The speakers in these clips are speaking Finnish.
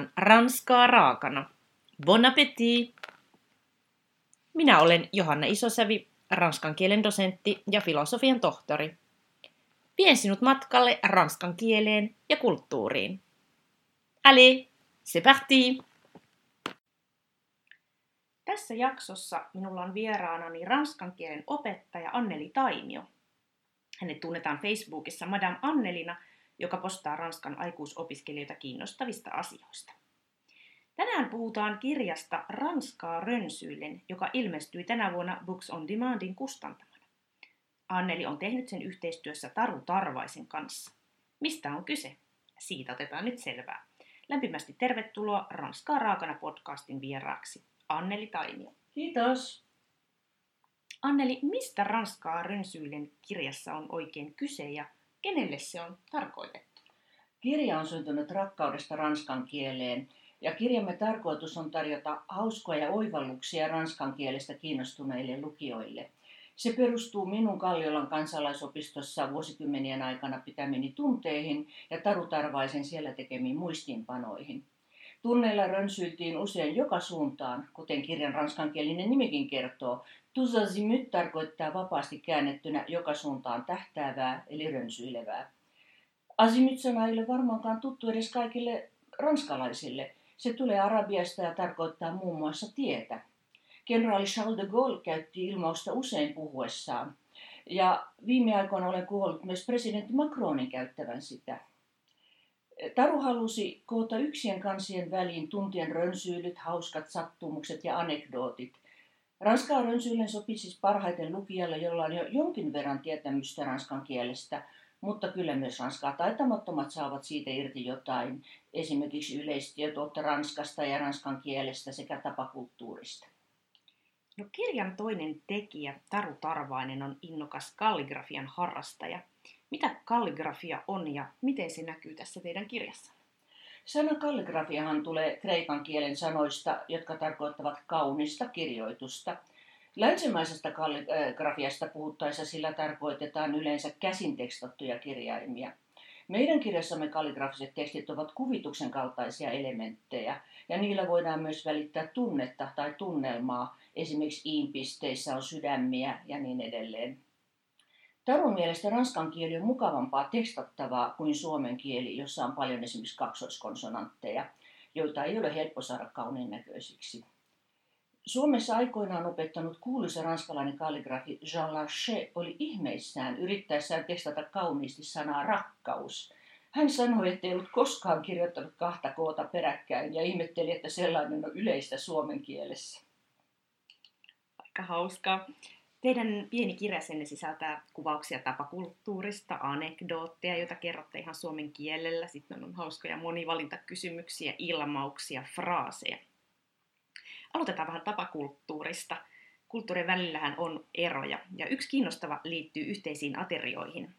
tarjoillaan ranskaa raakana. Bon appétit! Minä olen Johanna Isosävi, ranskan kielen dosentti ja filosofian tohtori. Vien sinut matkalle ranskan kieleen ja kulttuuriin. Allez, c'est parti! Tässä jaksossa minulla on vieraanani ranskan kielen opettaja Anneli Taimio. Hänet tunnetaan Facebookissa Madame Annelina, joka postaa ranskan aikuisopiskelijoita kiinnostavista asioista. Tänään puhutaan kirjasta Ranskaa rönsyillen, joka ilmestyi tänä vuonna Books on Demandin kustantamana. Anneli on tehnyt sen yhteistyössä Taru Tarvaisen kanssa. Mistä on kyse? Siitä otetaan nyt selvää. Lämpimästi tervetuloa Ranskaa raakana podcastin vieraaksi, Anneli Taimio. Kiitos. Anneli, mistä Ranskaa rönsyillen kirjassa on oikein kyse ja kenelle se on tarkoitettu? Kirja on syntynyt rakkaudesta ranskan kieleen ja kirjamme tarkoitus on tarjota hauskoja oivalluksia ranskan kielestä kiinnostuneille lukijoille. Se perustuu minun Kalliolan kansalaisopistossa vuosikymmenien aikana pitämini tunteihin ja Taru Tarvaisen siellä tekemiin muistiinpanoihin. Tunneilla rönsyiltiin usein joka suuntaan, kuten kirjan ranskankielinen nimikin kertoo. Tous azimut tarkoittaa vapaasti käännettynä joka suuntaan tähtäävää eli rönsyilevää. Azimut-sana ei ole varmaankaan tuttu edes kaikille ranskalaisille. Se tulee arabiasta ja tarkoittaa muun muassa tietä. Kenraali Charles de Gaulle käytti ilmausta usein puhuessaan. Ja viime aikoina olen kuullut myös presidentti Macronin käyttävän sitä. Taru halusi koota yksien kansien väliin tuntien rönsyilyt, hauskat sattumukset ja anekdootit. Ranskaa rönsyillen sopii siis parhaiten lukijalle, jolla on jo jonkin verran tietämystä ranskan kielestä, mutta kyllä myös ranskaa taitamattomat saavat siitä irti jotain, esimerkiksi yleistietoutta ranskasta ja ranskan kielestä sekä tapakulttuurista. No, kirjan toinen tekijä, Taru Tarvainen, on innokas kalligrafian harrastaja. Mitä kalligrafia on ja miten se näkyy tässä teidän kirjassa? Sana kalligrafiahan tulee kreikan kielen sanoista, jotka tarkoittavat kaunista kirjoitusta. Länsimaisesta kalligrafiasta puhuttaessa sillä tarkoitetaan yleensä käsin tekstattuja kirjaimia. Meidän kirjassamme kalligrafiset tekstit ovat kuvituksen kaltaisia elementtejä, ja niillä voidaan myös välittää tunnetta tai tunnelmaa, esimerkiksi iinpisteissä on sydämiä ja niin edelleen. Tarun mielestä ranskan kieli on mukavampaa tekstattavaa kuin suomen kieli, jossa on paljon esimerkiksi kaksoiskonsonantteja, joita ei ole helppo saada kauniin näköisiksi. Suomessa aikoinaan opettanut kuuluisa ranskalainen kalligrafi Jean Lachet oli ihmeissään yrittäessään tekstata kauniisti sanaa rakkaus. Hän sanoi, että ei ollut koskaan kirjoittanut kahta koota peräkkäin ja ihmetteli, että sellainen on yleistä suomen kielessä. Aika hauskaa. Teidän pieni kirjasenne sisältää kuvauksia tapakulttuurista, anekdootteja, joita kerrotte ihan suomen kielellä. Sitten on hauskoja monivalintakysymyksiä, ilmauksia, fraaseja. Aloitetaan vähän tapakulttuurista. Kulttuurien välillähän on eroja, ja yksi kiinnostava liittyy yhteisiin aterioihin.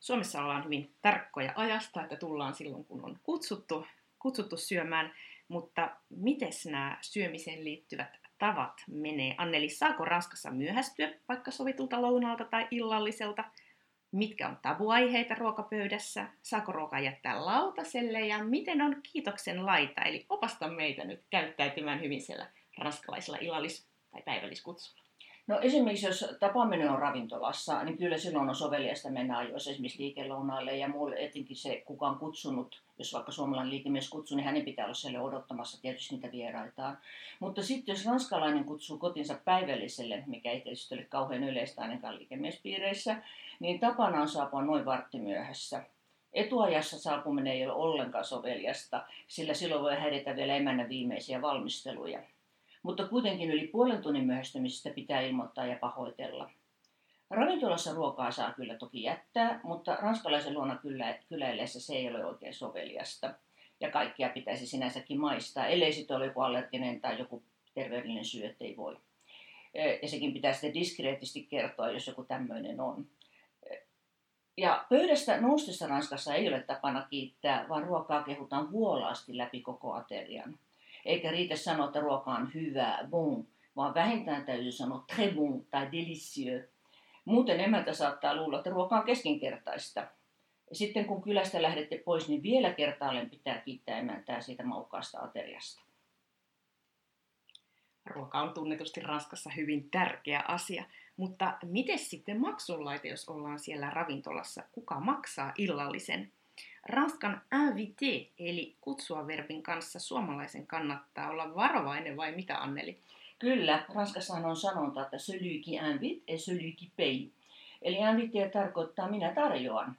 Suomessa ollaan hyvin tarkkoja ajasta, että tullaan silloin, kun on kutsuttu, kutsuttu syömään, mutta miten nämä syömiseen liittyvät tavat menee? Anneli, saako Ranskassa myöhästyä vaikka sovitulta lounaalta tai illalliselta? Mitkä on tabuaiheita ruokapöydässä? Saako ruokaa jättää lautaselle? Ja miten on kiitoksen laita? Eli opasta meitä nyt käyttäytymään hyvin siellä ranskalaisella illallis- tai päivälliskutsulla. No esimerkiksi jos tapaaminen on ravintolassa, niin kyllä silloin on soveliasta mennä ajoissa esimerkiksi liikelounaalle ja mulle etenkin se, kuka on kutsunut, jos vaikka suomalainen liikemies kutsuu, niin hänen pitää olla siellä odottamassa tietysti niitä vieraitaan. Mutta sitten jos ranskalainen kutsuu kotinsa päivälliselle, mikä ei tietysti ole kauhean yleistä ainakaan liikemiespiireissä, niin tapana on saapua noin vartti myöhässä. Etuajassa saapuminen ei ole ollenkaan soveliasta, sillä silloin voi häiritä vielä emännän viimeisiä valmisteluja mutta kuitenkin yli puolen tunnin myöhästymisestä pitää ilmoittaa ja pahoitella. Ravintolassa ruokaa saa kyllä toki jättää, mutta ranskalaisen luona kyllä, kyläillessä se ei ole oikein soveliasta. Ja kaikkia pitäisi sinänsäkin maistaa, ellei sitten ole joku allerginen tai joku terveydellinen syy, ettei voi. Ja sekin pitää sitten diskreettisesti kertoa, jos joku tämmöinen on. Ja pöydästä noustessa Ranskassa ei ole tapana kiittää, vaan ruokaa kehutaan vuolaasti läpi koko aterian. Eikä riitä sanoa, että ruoka on hyvä, bon, vaan vähintään täytyy sanoa très bon tai délicieux. Muuten emäntä saattaa luulla, että ruoka on keskinkertaista. Sitten kun kylästä lähdette pois, niin vielä kertaalleen pitää kiittää emäntää siitä maukkaasta ateriasta. Ruoka on tunnetusti Ranskassa hyvin tärkeä asia, mutta miten sitten maksunlaite, jos ollaan siellä ravintolassa? Kuka maksaa illallisen? Ranskan invité, eli kutsua verbin kanssa suomalaisen kannattaa olla varovainen vai mitä Anneli? Kyllä, Ranskassahan on sanonta, että celui qui invite et celui qui paye. Eli invité tarkoittaa minä tarjoan.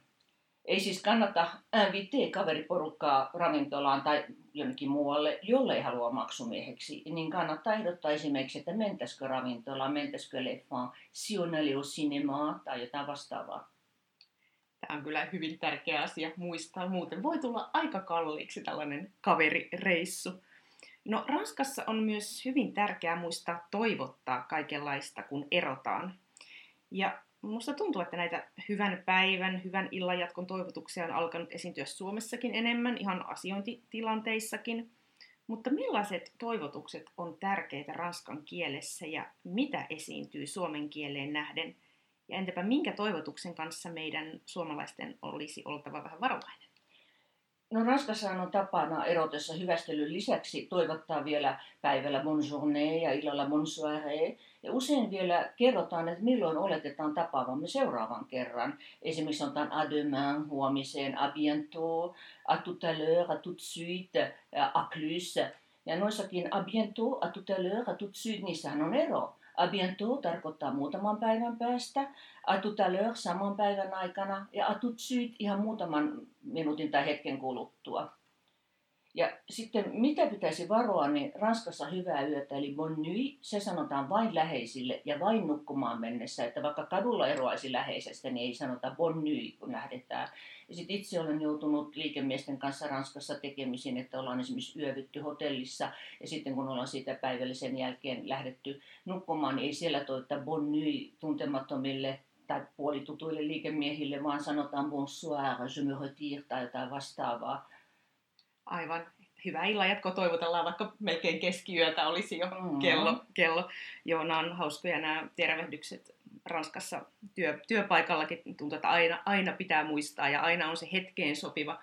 Ei siis kannata invité kaveriporukkaa ravintolaan tai jonnekin muualle, jolle ei halua maksumieheksi, niin kannattaa ehdottaa esimerkiksi, että mentäisikö ravintolaan, mentäisikö leffaan, si cinéma tai jotain vastaavaa. Tämä on kyllä hyvin tärkeä asia muistaa. Muuten voi tulla aika kalliiksi tällainen kaverireissu. No Ranskassa on myös hyvin tärkeää muistaa toivottaa kaikenlaista, kun erotaan. Ja musta tuntuu, että näitä hyvän päivän, hyvän illanjatkon toivotuksia on alkanut esiintyä Suomessakin enemmän, ihan asiointitilanteissakin. Mutta millaiset toivotukset on tärkeitä ranskan kielessä ja mitä esiintyy suomen kieleen nähden? Ja entäpä minkä toivotuksen kanssa meidän suomalaisten olisi oltava vähän varovainen? No Ranskassa on tapana erotessa hyvästelyn lisäksi toivottaa vielä päivällä bon journée ja illalla bon soirée. Ja usein vielä kerrotaan, että milloin oletetaan tapaavamme seuraavan kerran. Esimerkiksi sanotaan à demain, huomiseen, à bientôt, à tout à l'heure, à tout de suite, à plus. Ja noissakin à bientôt, à tout à l'heure, à tout de suite, niissähän on ero. A bientôt tarkoittaa muutaman päivän päästä, a tout à l'heure saman päivän aikana ja a tout suite ihan muutaman minuutin tai hetken kuluttua. Ja sitten mitä pitäisi varoa, niin Ranskassa hyvää yötä, eli bon nuit, se sanotaan vain läheisille ja vain nukkumaan mennessä. Että vaikka kadulla eroaisi läheisestä, niin ei sanota bon nuit, kun lähdetään. Ja sitten itse olen joutunut liikemiesten kanssa Ranskassa tekemisiin, että ollaan esimerkiksi yövytty hotellissa. Ja sitten kun ollaan siitä päivällisen jälkeen lähdetty nukkumaan, niin ei siellä toita bon nuit tuntemattomille tai puolitutuille liikemiehille, vaan sanotaan bonsoir, je me retire tai jotain vastaavaa aivan hyvää illan jatkoa toivotellaan, vaikka melkein keskiyötä olisi jo mm-hmm. kello. kello. Joo, nämä on hauskoja nämä tervehdykset Ranskassa työ, työpaikallakin. Tuntuu, että aina, aina pitää muistaa ja aina on se hetkeen sopiva,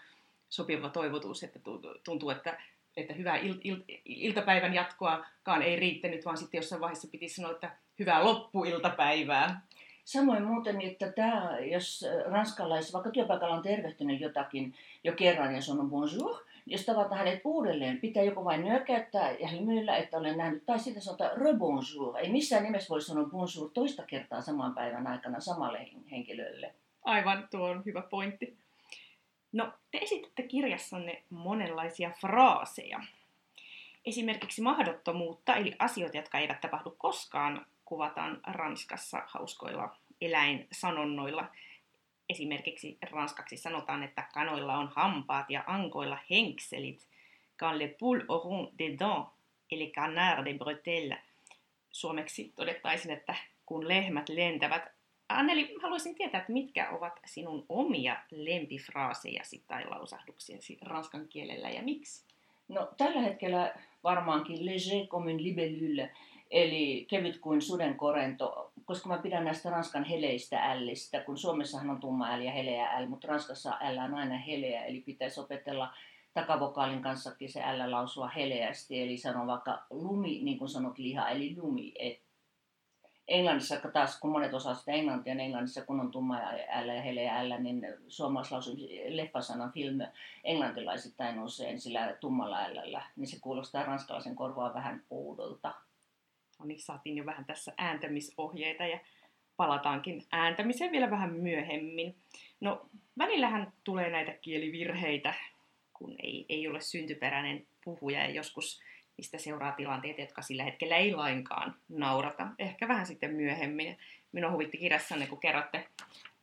sopiva toivotus, että tuntuu, että, että hyvää il, il, iltapäivän jatkoakaan ei riittänyt, vaan sitten jossain vaiheessa piti sanoa, että hyvää loppuiltapäivää. Samoin muuten, että tämä, jos ranskalais, vaikka työpaikalla on tervehtynyt jotakin jo kerran ja sanoo bonjour, jos tavataan hänet uudelleen, pitää joko vain nyökäyttää ja hymyillä, että olen nähnyt, tai sitten sanotaan rebonjour. Ei missään nimessä voi sanoa bonjour toista kertaa saman päivän aikana samalle henkilölle. Aivan, tuo on hyvä pointti. No, te esitätte kirjassanne monenlaisia fraaseja. Esimerkiksi mahdottomuutta, eli asioita, jotka eivät tapahdu koskaan, kuvataan Ranskassa hauskoilla eläinsanonnoilla – Esimerkiksi ranskaksi sanotaan, että kanoilla on hampaat ja ankoilla henkselit. Quand les poules auront des dents, eli canard de bretelles. Suomeksi todettaisin, että kun lehmät lentävät. Anneli, haluaisin tietää, että mitkä ovat sinun omia lempifraasejasi tai lausahduksiasi ranskan kielellä ja miksi? No tällä hetkellä varmaankin léger comme une libellule, eli kevyt kuin sudenkorento, koska mä pidän näistä Ranskan heleistä ällistä, kun Suomessahan on tumma äl ja heleä äl, mutta Ranskassa äl on aina heleä, eli pitäisi opetella takavokaalin kanssakin se ällä lausua heleästi, eli sanon vaikka lumi, niin kuin sanot liha, eli lumi. Et Englannissa taas, kun monet osaa sitä englantia, niin Englannissa kun on tumma ällä ja heleä ällä, niin suomalaislausun leffasanan film englantilaisittain usein sillä tummalla ällällä, niin se kuulostaa ranskalaisen korvaa vähän oudolta. No niin, saatiin jo vähän tässä ääntämisohjeita ja palataankin ääntämiseen vielä vähän myöhemmin. No, välillähän tulee näitä kielivirheitä, kun ei, ei ole syntyperäinen puhuja ja joskus mistä seuraa tilanteita, jotka sillä hetkellä ei lainkaan naurata. Ehkä vähän sitten myöhemmin. Minua huvitti kirjassanne, kun kerrotte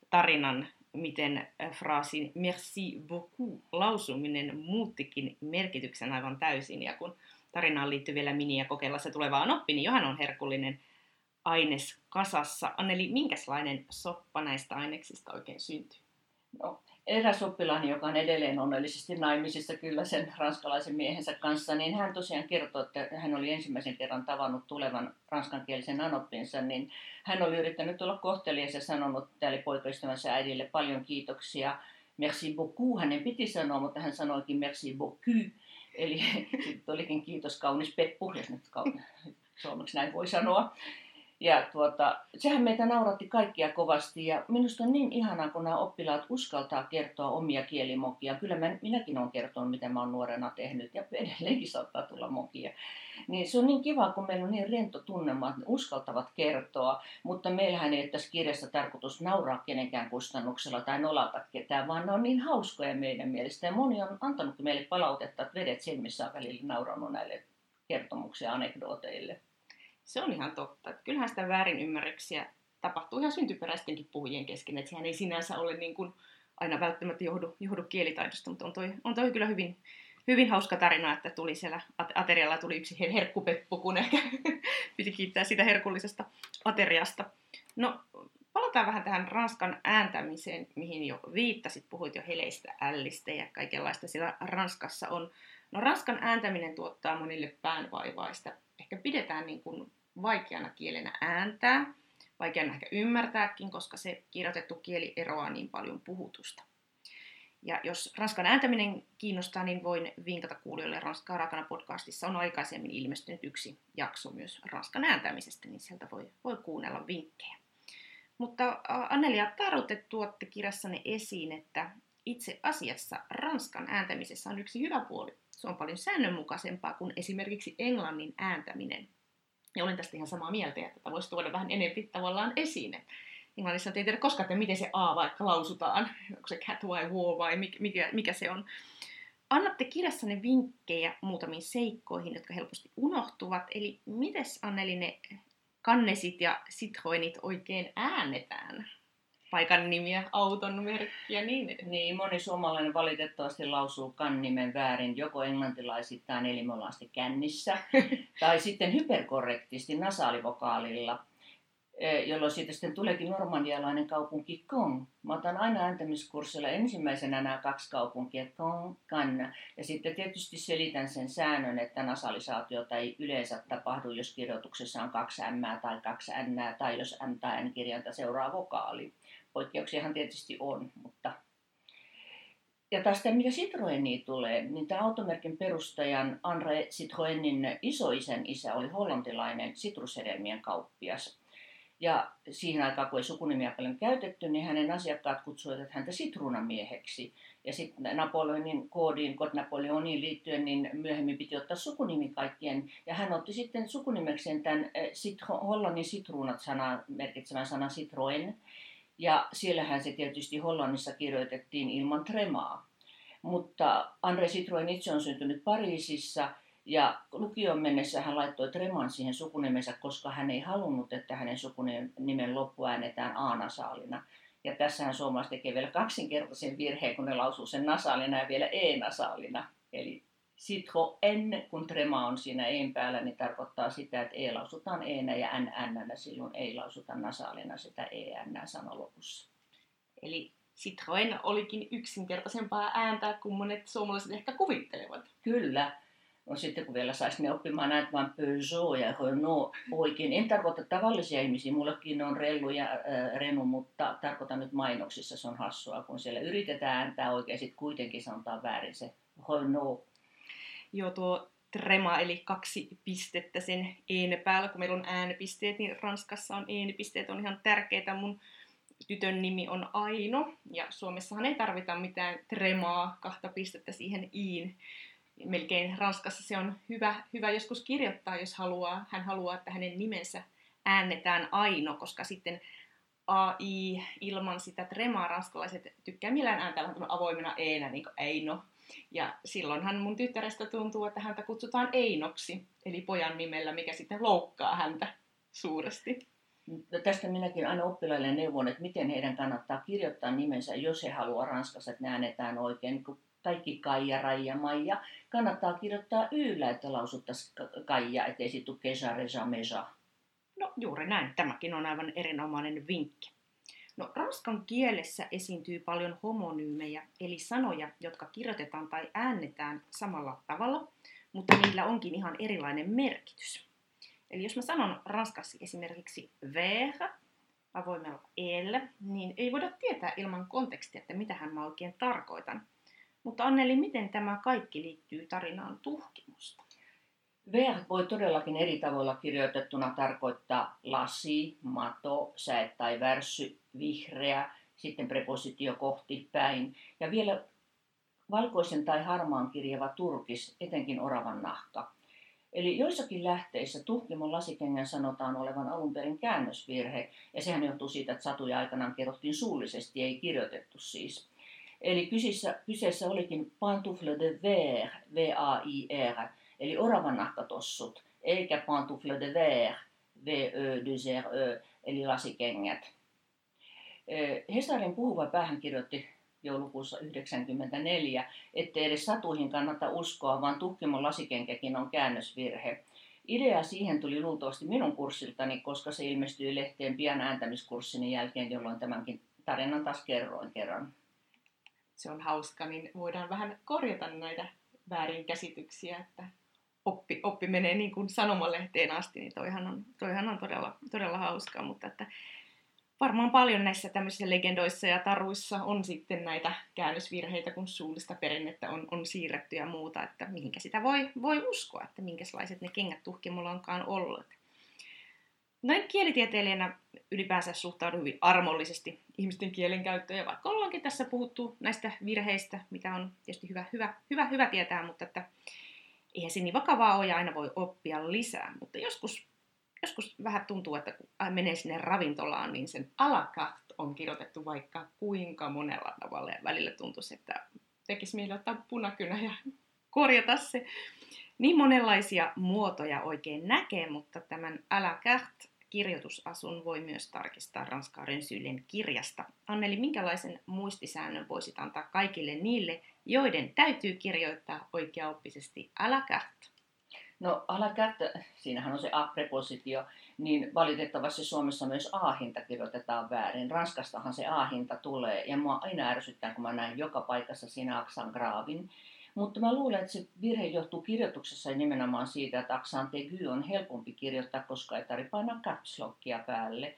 tarinan, miten fraasin merci beaucoup lausuminen muuttikin merkityksen aivan täysin. Ja kun tarinaan liittyy vielä mini- ja kokeilla se tulevaa noppi, niin johan on herkullinen aines kasassa. Anneli, minkälainen soppa näistä aineksista oikein syntyy? No, eräs oppilaani, joka on edelleen onnellisesti naimisissa kyllä sen ranskalaisen miehensä kanssa, niin hän tosiaan kertoi, että hän oli ensimmäisen kerran tavannut tulevan ranskankielisen anoppinsa, niin hän oli yrittänyt olla kohtelias ja sanonut tälle poikaystävänsä äidille paljon kiitoksia merci beaucoup hänen piti sanoa, mutta hän sanoikin merci beaucoup. Eli sitten olikin kiitos kaunis Peppu, jos nyt suomeksi näin voi sanoa. Ja tuota, sehän meitä nauratti kaikkia kovasti ja minusta on niin ihanaa, kun nämä oppilaat uskaltaa kertoa omia kielimokia. Kyllä mä, minäkin olen kertonut, mitä mä oon nuorena tehnyt ja edelleenkin saattaa tulla mokia. Niin se on niin kiva, kun meillä on niin rento tunnelma, että ne uskaltavat kertoa, mutta meillähän ei ole tässä kirjassa tarkoitus nauraa kenenkään kustannuksella tai nolata ketään, vaan ne on niin hauskoja meidän mielestä. Ja moni on antanut meille palautetta, että vedet silmissä on välillä nauranut näille kertomuksia anekdooteille. Se on ihan totta. Että kyllähän sitä väärinymmärryksiä tapahtuu ihan syntyperäistenkin puhujien kesken, että sehän ei sinänsä ole niin kuin aina välttämättä johdu, johdu kielitaidosta, mutta on toi, on toi kyllä hyvin, hyvin hauska tarina, että tuli siellä aterialla tuli yksi herkkupeppu, kun ehkä piti kiittää sitä herkullisesta ateriasta. No, palataan vähän tähän ranskan ääntämiseen, mihin jo viittasit, puhuit jo heleistä, ällistä ja kaikenlaista siellä Ranskassa on. No, ranskan ääntäminen tuottaa monille päänvaivaista. Ehkä pidetään niin kuin vaikeana kielenä ääntää, vaikeana ehkä ymmärtääkin, koska se kirjoitettu kieli eroaa niin paljon puhutusta. Ja jos ranskan ääntäminen kiinnostaa, niin voin vinkata kuulijoille Ranskaa rakana podcastissa on aikaisemmin ilmestynyt yksi jakso myös ranskan ääntämisestä, niin sieltä voi, voi kuunnella vinkkejä. Mutta Annelia Tarutte tuotte kirjassanne esiin, että itse asiassa ranskan ääntämisessä on yksi hyvä puoli. Se on paljon säännönmukaisempaa kuin esimerkiksi englannin ääntäminen. Ja olen tästä ihan samaa mieltä, että tätä voisi tuoda vähän enemmän tavallaan esiin. Englannissa ei tiedä koskaan, että miten se A vaikka lausutaan, onko se cat vai war vai mikä, mikä se on. Annatte kirjassanne vinkkejä muutamiin seikkoihin, jotka helposti unohtuvat. Eli miten Anneli ne kannesit ja citroenit oikein äännetään? Paikan nimiä, auton merkkiä niin edelleen. Niin, moni suomalainen valitettavasti lausuu kannimen väärin, joko englantilaisittain, eli me ollaan sitten kännissä, tai sitten hyperkorrektisti nasaalivokaalilla, e, jolloin siitä sitten tuleekin normandialainen kaupunki Kong. Mä otan aina ääntämiskurssilla ensimmäisenä nämä kaksi kaupunkia, Kong, Kanna. Ja sitten tietysti selitän sen säännön, että nasalisaatiota ei yleensä tapahdu, jos kirjoituksessa on kaksi M tai kaksi N, tai jos M tai N kirjainta seuraa vokaali. Poikkeuksiahan tietysti on, mutta... Ja tästä, mitä Citroeniin tulee, niin tämä automerkin perustajan André Citroenin isoisen isä oli hollantilainen sitrushedelmien kauppias. Ja siihen aikaan, kun ei sukunimiä paljon käytetty, niin hänen asiakkaat kutsuivat häntä sitruunamieheksi. Ja sitten Napoleonin koodiin, kod Napoleoniin liittyen, niin myöhemmin piti ottaa sukunimi kaikkien. Ja hän otti sitten sukunimekseen tämän eh, hollannin sitruunat sana, merkitsevän sanan Citroen. Ja siellähän se tietysti Hollannissa kirjoitettiin ilman tremaa. Mutta André Citroen itse on syntynyt Pariisissa ja lukion mennessä hän laittoi treman siihen sukunimensä, koska hän ei halunnut, että hänen sukunimen loppu äänetään A-nasaalina. Ja tässähän suomalaiset tekee vielä kaksinkertaisen virheen, kun ne lausuu sen nasaalina ja vielä E-nasaalina. Eli Citroen, kun trema on siinä en päällä, niin tarkoittaa sitä, että E lausutaan E ja N N, silloin ei lausuta nasaalina sitä E N sana lopussa. Eli Citroen olikin yksinkertaisempaa ääntä kuin monet suomalaiset ehkä kuvittelevat. Kyllä. No sitten kun vielä saisi ne oppimaan näitä vain Peugeot ja Renault oikein. En tarkoita tavallisia ihmisiä, mullekin on Rellu ja äh, Renu, mutta tarkoitan nyt mainoksissa, se on hassua, kun siellä yritetään ääntää oikein, sitten kuitenkin sanotaan väärin se Renault jo tuo trema, eli kaksi pistettä sen een päällä. Kun meillä on äänepisteet, niin Ranskassa on eenepisteet, on ihan tärkeitä. Mun tytön nimi on Aino, ja Suomessahan ei tarvita mitään tremaa, kahta pistettä siihen iin. Melkein Ranskassa se on hyvä, hyvä joskus kirjoittaa, jos haluaa, hän haluaa, että hänen nimensä äännetään Aino, koska sitten AI ilman sitä tremaa ranskalaiset tykkää millään ääntää avoimena eenä, niin kuin Eino, ja silloinhan mun tyttärestä tuntuu, että häntä kutsutaan Einoksi, eli pojan nimellä, mikä sitten loukkaa häntä suuresti. No tästä minäkin aina oppilaille neuvon, että miten heidän kannattaa kirjoittaa nimensä, jos he haluaa Ranskassa, että ne äänetään oikein. Niin kaikki Kaija, Raija, Maija, kannattaa kirjoittaa yllä, että lausuttaisiin Kaija, ettei siitä tule Keja, Reja, Meja. No juuri näin. Tämäkin on aivan erinomainen vinkki. No, ranskan kielessä esiintyy paljon homonyymejä, eli sanoja, jotka kirjoitetaan tai äännetään samalla tavalla, mutta niillä onkin ihan erilainen merkitys. Eli jos mä sanon ranskaksi esimerkiksi verre, avoimella eellä, niin ei voida tietää ilman kontekstia, että mitä hän mä oikein tarkoitan. Mutta Anneli, miten tämä kaikki liittyy tarinaan tuhkimusta? VR voi todellakin eri tavoilla kirjoitettuna tarkoittaa lasi, mato, säe tai värssy, vihreä, sitten prepositio kohti, päin. Ja vielä valkoisen tai harmaan kirjava turkis, etenkin oravan nahka. Eli joissakin lähteissä tuhkimon lasikengän sanotaan olevan alun perin käännösvirhe, ja sehän johtuu siitä, että satuja aikanaan kerrottiin suullisesti, ei kirjoitettu siis. Eli kyseessä, kyseessä olikin pantoufle de verre, V-A-I-R, eli oravan nahkatossut, eikä pantoufle de verre, V-Ö-D-R-Ö, eli lasikengät. Hesarin puhuva päähän kirjoitti joulukuussa 1994, ettei edes satuihin kannata uskoa, vaan tuhkimon lasikenkäkin on käännösvirhe. Idea siihen tuli luultavasti minun kurssiltani, koska se ilmestyi lehteen pian ääntämiskurssini jälkeen, jolloin tämänkin tarinan taas kerroin kerran. Se on hauska, niin voidaan vähän korjata näitä väärinkäsityksiä, että oppi, oppi menee niin kuin sanomalehteen asti, niin toihan on, toihan on todella, todella hauskaa, mutta että varmaan paljon näissä tämmöisissä legendoissa ja taruissa on sitten näitä käännösvirheitä, kun suullista perinnettä on, on siirretty ja muuta, että mihinkä sitä voi, voi uskoa, että minkälaiset ne kengät tuhkimulla onkaan ollut. Näin kielitieteilijänä ylipäänsä suhtaudun hyvin armollisesti ihmisten kielenkäyttöön, ja vaikka ollaankin tässä puhuttu näistä virheistä, mitä on tietysti hyvä, hyvä, hyvä, hyvä tietää, mutta että eihän se niin vakavaa ole ja aina voi oppia lisää, mutta joskus joskus vähän tuntuu, että kun menee sinne ravintolaan, niin sen alakat on kirjoitettu vaikka kuinka monella tavalla. Ja välillä tuntuisi, että tekisi mieli ottaa punakynä ja korjata se. Niin monenlaisia muotoja oikein näkee, mutta tämän alakat kirjoitusasun voi myös tarkistaa Ranskaa Rönsylen kirjasta. Anneli, minkälaisen muistisäännön voisit antaa kaikille niille, joiden täytyy kirjoittaa oikeaoppisesti alakäht? No alakärttä, siinähän on se a-prepositio, niin valitettavasti Suomessa myös a-hinta kirjoitetaan väärin. Ranskastahan se a-hinta tulee ja mua aina ärsyttää, kun mä näen joka paikassa siinä aksan graavin. Mutta mä luulen, että se virhe johtuu kirjoituksessa nimenomaan siitä, että aksan tegu on helpompi kirjoittaa, koska ei tarvitse painaa päälle.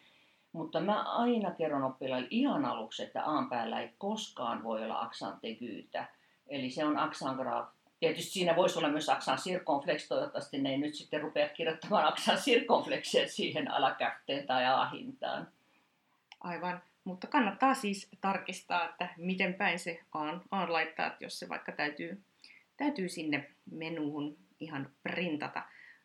Mutta mä aina kerron oppilaille ihan aluksi, että aan päällä ei koskaan voi olla aksan tegyytä. Eli se on aksan graaf Tietysti siinä voisi olla myös aksan sirkonflex, toivottavasti ne ei nyt sitten rupea kirjoittamaan aksan sirkonfleksia siihen alakähteen tai ahintaan. Aivan, mutta kannattaa siis tarkistaa, että miten päin se aan, aan laittaa, jos se vaikka täytyy, täytyy sinne menuun ihan printata.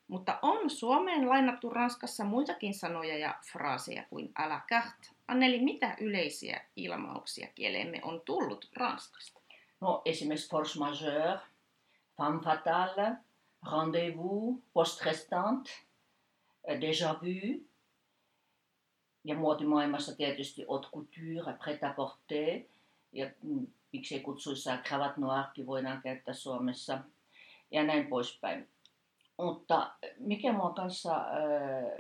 Mutta on Suomeen lainattu Ranskassa muitakin sanoja ja fraaseja kuin älä käht. Anneli, mitä yleisiä ilmauksia kieleemme on tullut Ranskasta? No esimerkiksi force majeure, Femme fatale, Rendezvous, Poste restante, Déjà vu. Ja muotimaailmassa tietysti haute couture, prêt à porter. Ja mm, miksei kutsuissa cravat noirkin voidaan käyttää Suomessa. Ja näin poispäin. Mutta mikä mua kanssa, äh,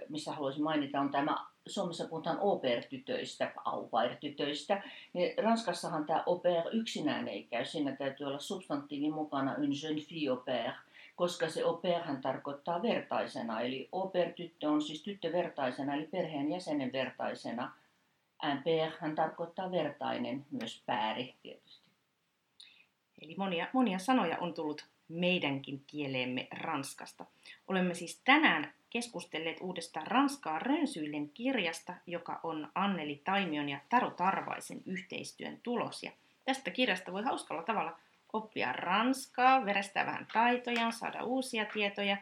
missä haluaisin mainita, on tämä, Suomessa puhutaan oper-tytöistä, aupair-tytöistä, niin Ranskassahan tämä oper yksinään ei käy, siinä täytyy olla substantiivi mukana, une jeune fille oper, koska se operhän tarkoittaa vertaisena, eli oper-tyttö on siis tyttö vertaisena, eli perheen jäsenen vertaisena. Un père hän tarkoittaa vertainen, myös pääri tietysti. Eli monia, monia sanoja on tullut meidänkin kieleemme Ranskasta. Olemme siis tänään keskustelleet uudesta Ranskaa Rönsyillen kirjasta, joka on Anneli Taimion ja Taru Tarvaisen yhteistyön tulos. Ja tästä kirjasta voi hauskalla tavalla oppia ranskaa, verestää vähän taitojaan, saada uusia tietoja,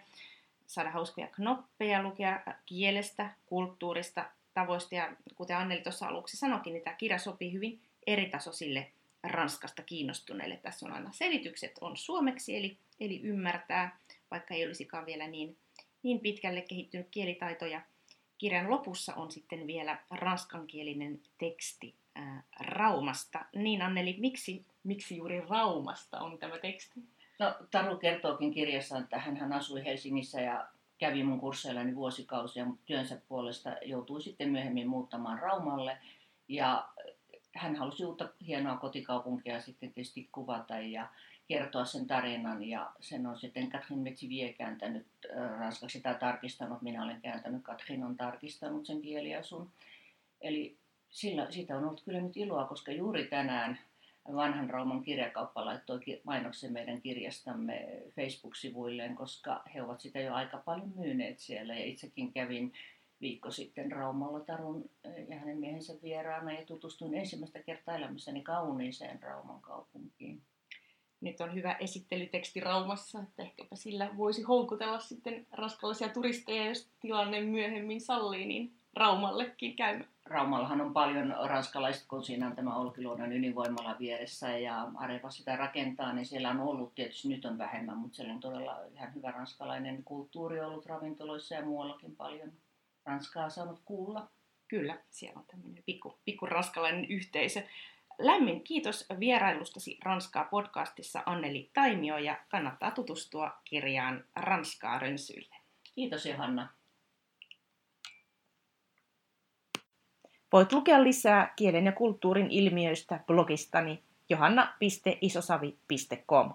saada hauskoja knoppeja, lukea kielestä, kulttuurista, tavoista. Ja kuten Anneli tuossa aluksi sanoikin, niin tämä kirja sopii hyvin eri tasoisille Ranskasta kiinnostuneille. Tässä on aina selitykset on suomeksi, eli, eli ymmärtää, vaikka ei olisikaan vielä niin, niin pitkälle kehittynyt kielitaito. Ja kirjan lopussa on sitten vielä ranskankielinen teksti ää, Raumasta. Niin Anneli, miksi, miksi juuri Raumasta on tämä teksti? No, Taru kertookin kirjassa, että hän asui Helsingissä ja kävi mun kursseillani vuosikausia, mutta työnsä puolesta joutui sitten myöhemmin muuttamaan Raumalle. Ja hän halusi uutta hienoa kotikaupunkia sitten tietysti kuvata ja kertoa sen tarinan ja sen on sitten Katrin Metsivier kääntänyt ranskaksi tai tarkistanut. Minä olen kääntänyt, Katrin on tarkistanut sen kieliasun. Eli sillä, siitä on ollut kyllä nyt iloa, koska juuri tänään vanhan Rauman kirjakauppa laittoi mainoksen meidän kirjastamme Facebook-sivuilleen, koska he ovat sitä jo aika paljon myyneet siellä. Ja itsekin kävin viikko sitten Raumalla Tarun eh, ja hänen miehensä vieraana ja tutustuin ensimmäistä kertaa elämässäni kauniiseen Rauman kaupunkiin. Nyt on hyvä esittelyteksti Raumassa, että ehkäpä sillä voisi houkutella sitten raskalaisia turisteja, jos tilanne myöhemmin sallii, niin Raumallekin käymään. Raumallahan on paljon ranskalaiset, kun siinä on tämä Olkiluodon ydinvoimala vieressä ja Areva sitä rakentaa, niin siellä on ollut, tietysti nyt on vähemmän, mutta siellä on todella ihan hyvä ranskalainen kulttuuri ollut ravintoloissa ja muuallakin paljon Ranskaa saanut kuulla. Kyllä, siellä on tämmöinen pikku, pikku ranskalainen yhteisö. Lämmin kiitos vierailustasi Ranskaa podcastissa Anneli Taimio ja kannattaa tutustua kirjaan Ranskaa rönsyille. Kiitos Johanna. Voit lukea lisää kielen ja kulttuurin ilmiöistä blogistani johanna.isosavi.com.